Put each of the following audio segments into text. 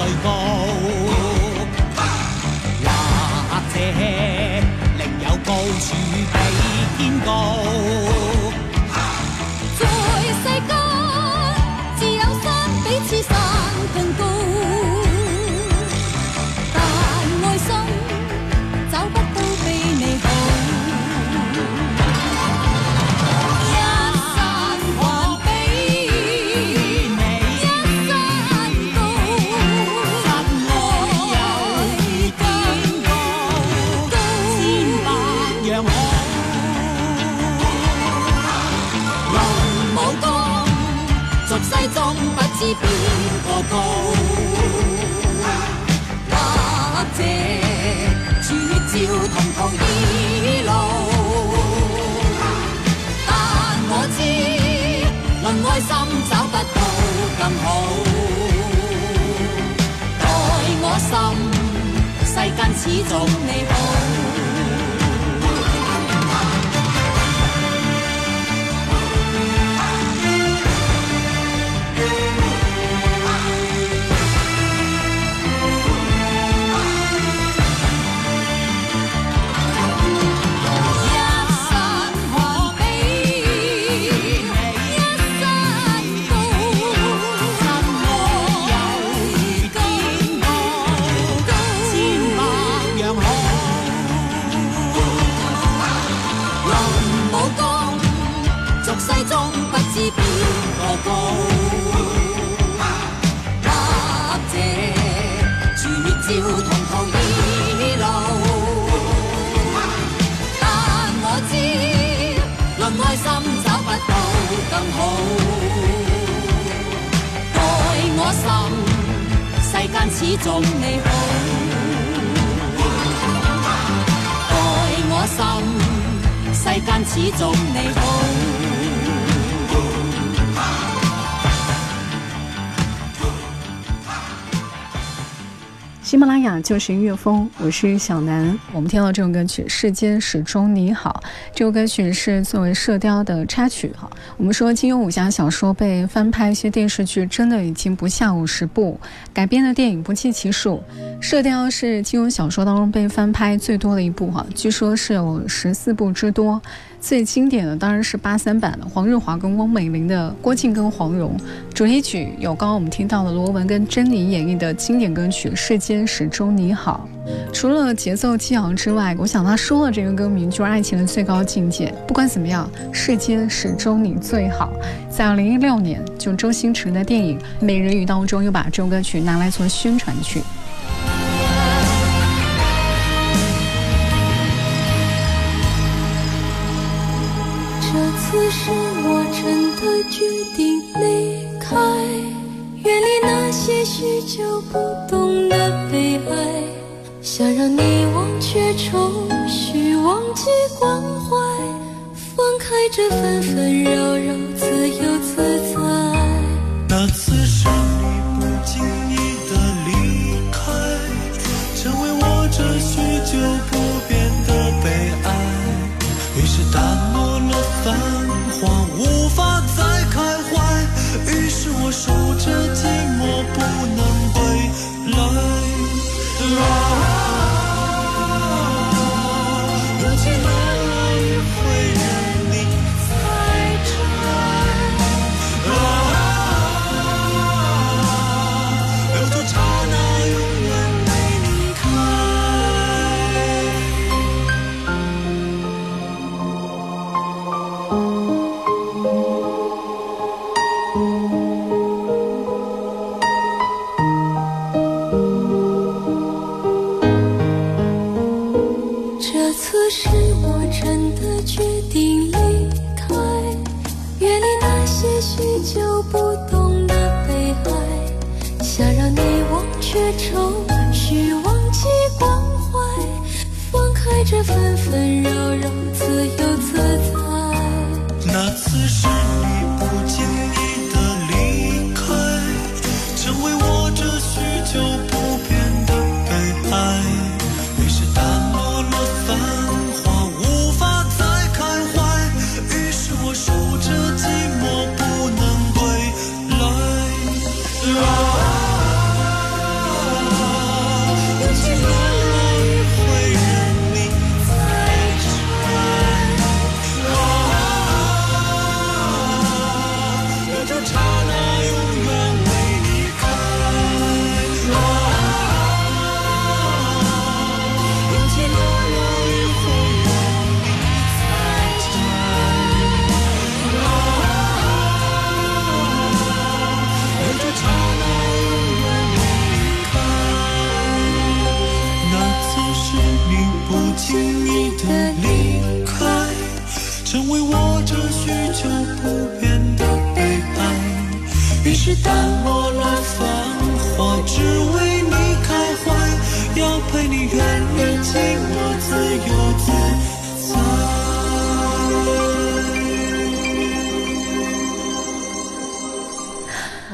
細個。爱心找不到更好待我心世间始终你好。待我心世间始终你好。喜马拉雅就是音乐风，我是小南。我们听到这首歌曲《世间始终你好》，这首歌曲是作为《射雕》的插曲。哈，我们说金庸武侠小说被翻拍一些电视剧，真的已经不下五十部，改编的电影不计其数。《射雕》是金庸小说当中被翻拍最多的一部，哈，据说是有十四部之多。最经典的当然是八三版的黄日华跟翁美玲的《郭靖跟黄蓉》，主题曲有刚刚我们听到的罗文跟珍妮演绎的经典歌曲《世间始终你好》。除了节奏激昂之外，我想他说了这个歌名就是爱情的最高境界。不管怎么样，世间始终你最好。在二零一六年，就周星驰的电影《美人鱼》当中，又把这首歌曲拿来做宣传曲。那些许久不懂的悲哀，想让你忘却愁绪，忘记关怀，放开这纷纷扰扰，自由自在。那此生这纷纷扰扰，自由自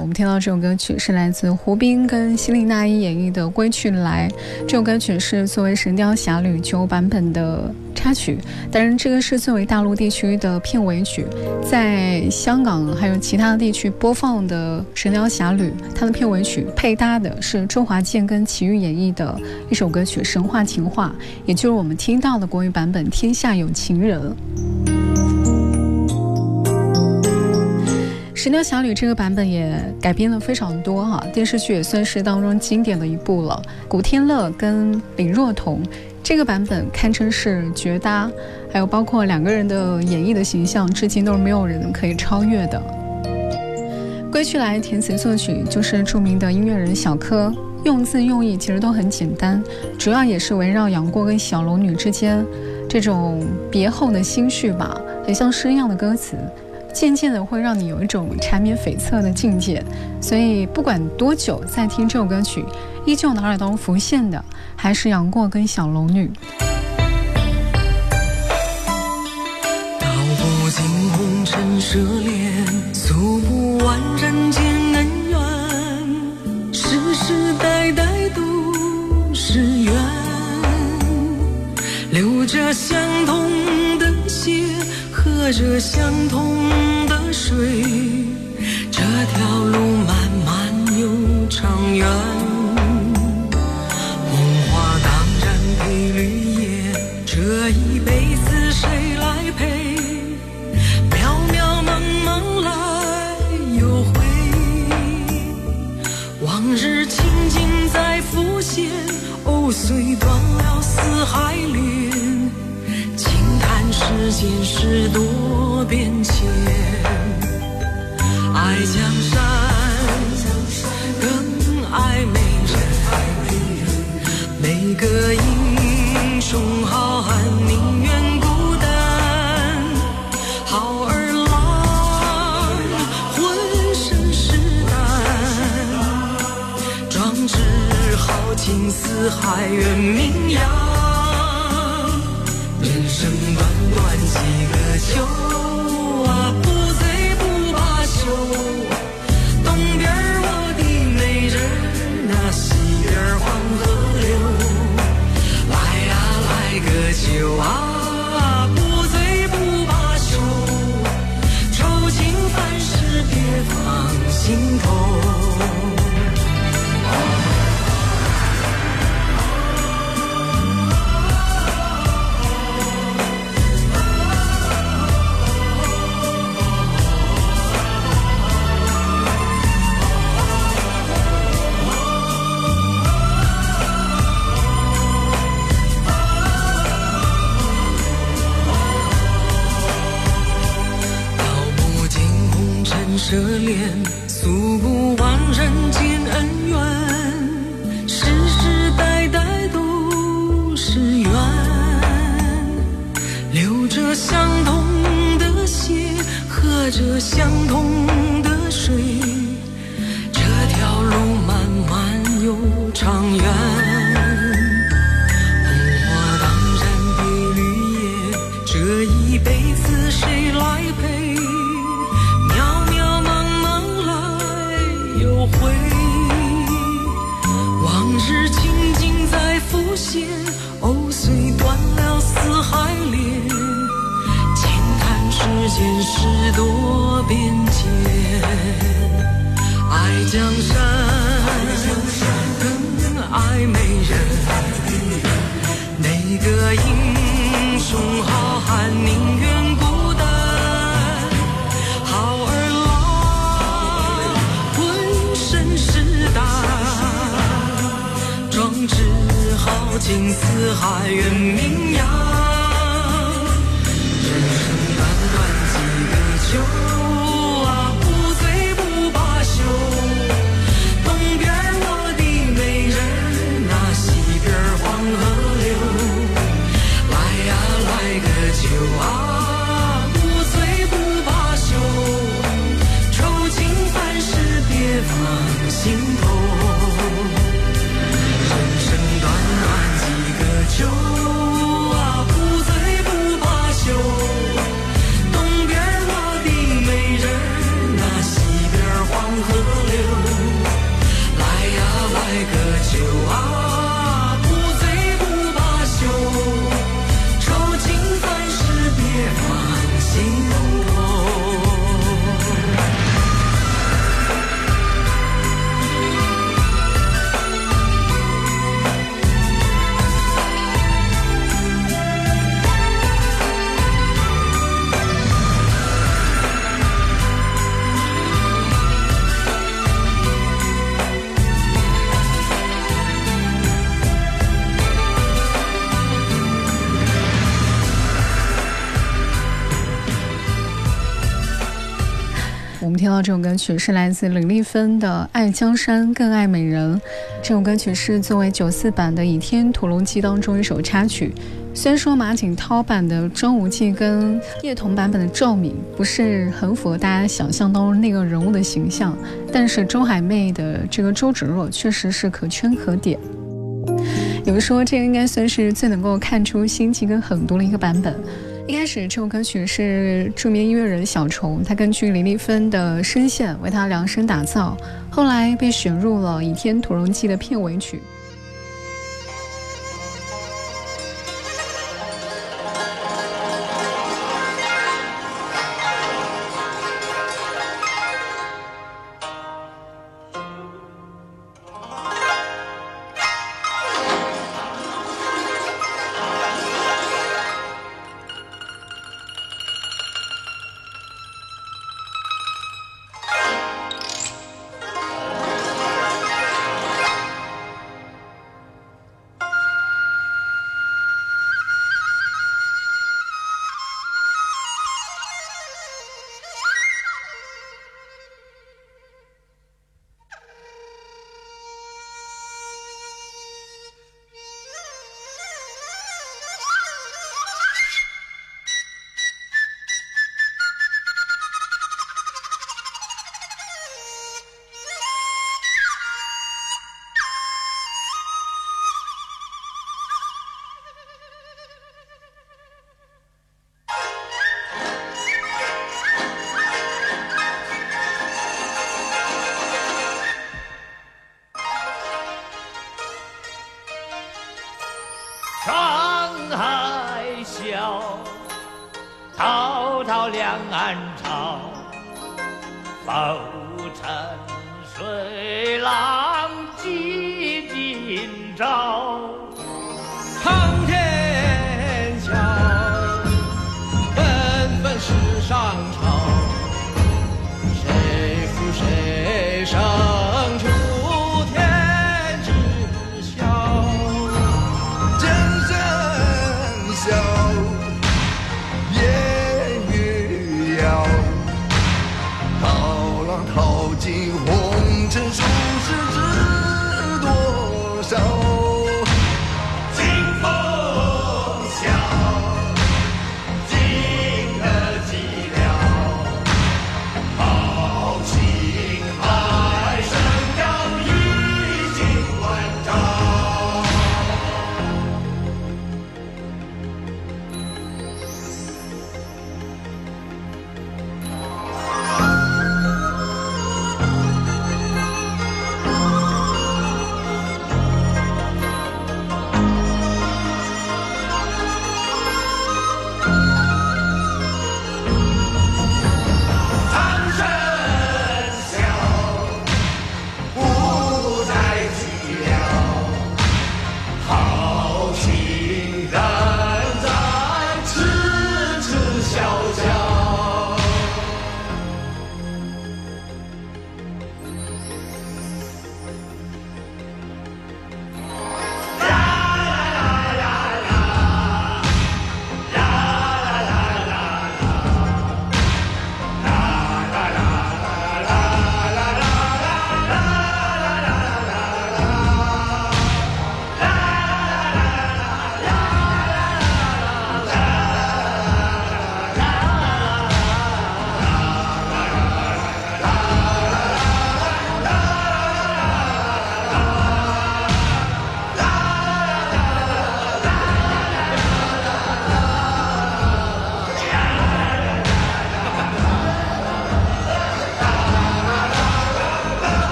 我们听到这首歌曲是来自胡兵跟希林娜依演绎的《归去来》。这首歌曲是作为《神雕侠侣》旧版本的插曲，当然这个是作为大陆地区的片尾曲，在香港还有其他地区播放的《神雕侠侣》，它的片尾曲配搭的是周华健跟齐豫演绎的一首歌曲《神话情话》，也就是我们听到的国语版本《天下有情人》。《神雕侠侣》这个版本也改编了非常多哈，电视剧也算是当中经典的一部了。古天乐跟李若彤这个版本堪称是绝搭，还有包括两个人的演绎的形象，至今都是没有人可以超越的。《归去来》填词作曲就是著名的音乐人小柯，用字用意其实都很简单，主要也是围绕杨过跟小龙女之间这种别后的心绪吧，很像诗一样的歌词。渐渐的会让你有一种缠绵悱恻的境界，所以不管多久再听这首歌曲，依旧脑海当中浮现的还是杨过跟小龙女。道不尽红尘奢恋，诉不完人间恩怨，世世代代都是缘，流着相同的血。喝着相同的水，这条路漫漫又长远。红花当然配绿叶，这一辈子谁来陪？渺渺茫茫来又回，往日情景再浮现，藕虽断了丝还连。世间事多变迁，爱江山更爱美人。每个英雄好汉宁愿孤单，好儿郎浑身是胆，壮志豪情四海远名扬。人生短短几个秋缘，流着相同的血，喝着相同的水，这条路漫漫又长远。江山。这首歌曲是来自李丽芬的《爱江山更爱美人》。这首歌曲是作为九四版的《倚天屠龙记》当中一首插曲。虽然说马景涛版的张无忌跟叶童版本的赵敏不是很符合大家想象当中那个人物的形象，但是周海媚的这个周芷若确实是可圈可点。有人说这个应该算是最能够看出心机跟狠毒的一个版本。一开始这首歌曲是著名音乐人小虫，他根据林丽芬的声线为她量身打造，后来被选入了《倚天屠龙记》的片尾曲。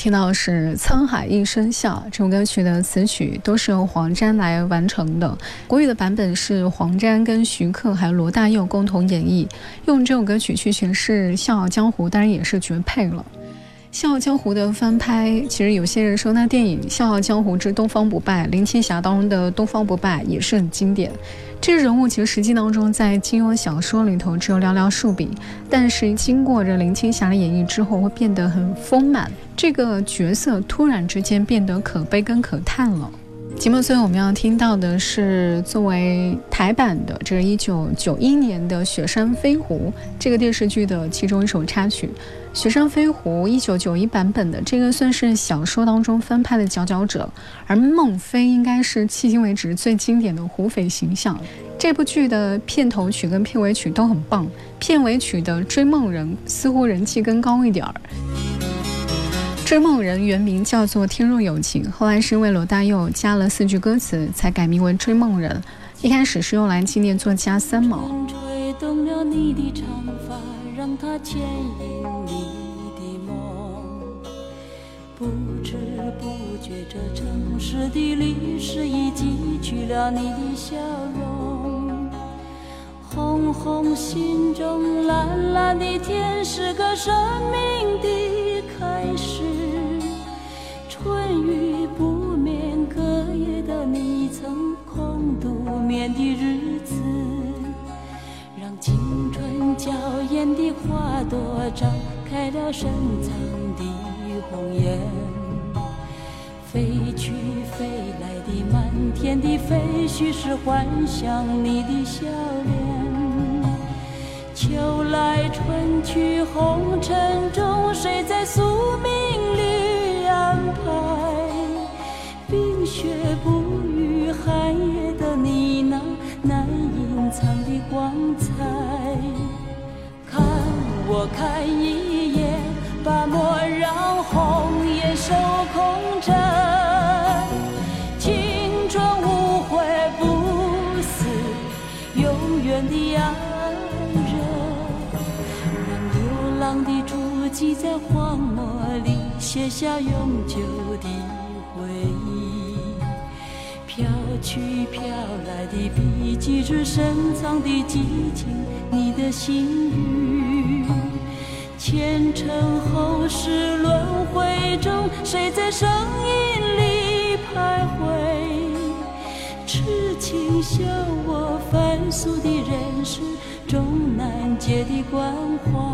听到是《沧海一声笑》这首歌曲的词曲都是由黄沾来完成的，国语的版本是黄沾跟徐克还有罗大佑共同演绎，用这首歌曲去诠释《笑傲江湖》，当然也是绝配了。《笑傲江湖》的翻拍，其实有些人说那电影《笑傲江湖之东方不败》，林青霞当中的东方不败也是很经典。这个人物其实实际当中在金庸小说里头只有寥寥数笔，但是经过着林青霞的演绎之后，会变得很丰满。这个角色突然之间变得可悲跟可叹了。节目最后我们要听到的是作为台版的，这是一九九一年的《雪山飞狐》这个电视剧的其中一首插曲。《雪山飞狐》一九九一版本的这个算是小说当中翻拍的佼佼者，而孟非应该是迄今为止最经典的胡匪形象。这部剧的片头曲跟片尾曲都很棒，片尾曲的《追梦人》似乎人气更高一点儿。《追梦人》原名叫做《天若有情》，后来是因为罗大佑加了四句歌词才改名为《追梦人》。一开始是用来纪念作家三毛。吹动了你的长发，让它牵引你的梦。不知不觉，这城市的历史已记取了你的笑容。红红心中，蓝蓝的天，是个生命的眠的日子，让青春娇艳的花朵绽开了深藏的红颜。飞去飞来的满天的飞絮，是幻想你的笑脸。秋来春去红尘中，谁在宿命里安排？冰雪不我看一眼，把莫让红颜守空枕。青春无悔不死，永远的爱人。让流浪的足迹在荒漠里写下永久的回忆。去飘来的笔迹，是深藏的激情，你的心语。前尘后世轮回中，谁在声音里徘徊？痴情笑我凡俗的人世终难解的关怀。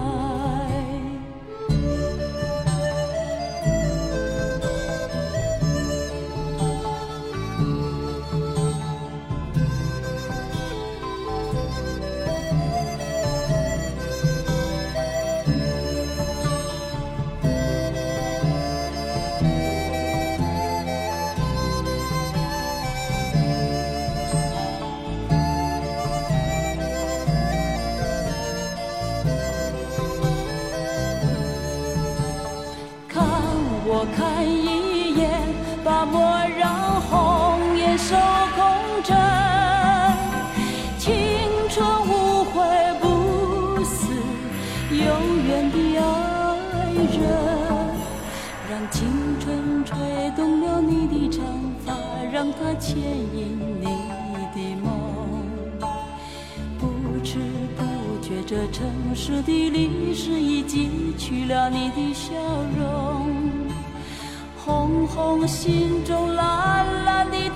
牵引你的梦。不知不觉，这城市的历史已记取了你的笑容。红红心中，蓝蓝的天，是个生命的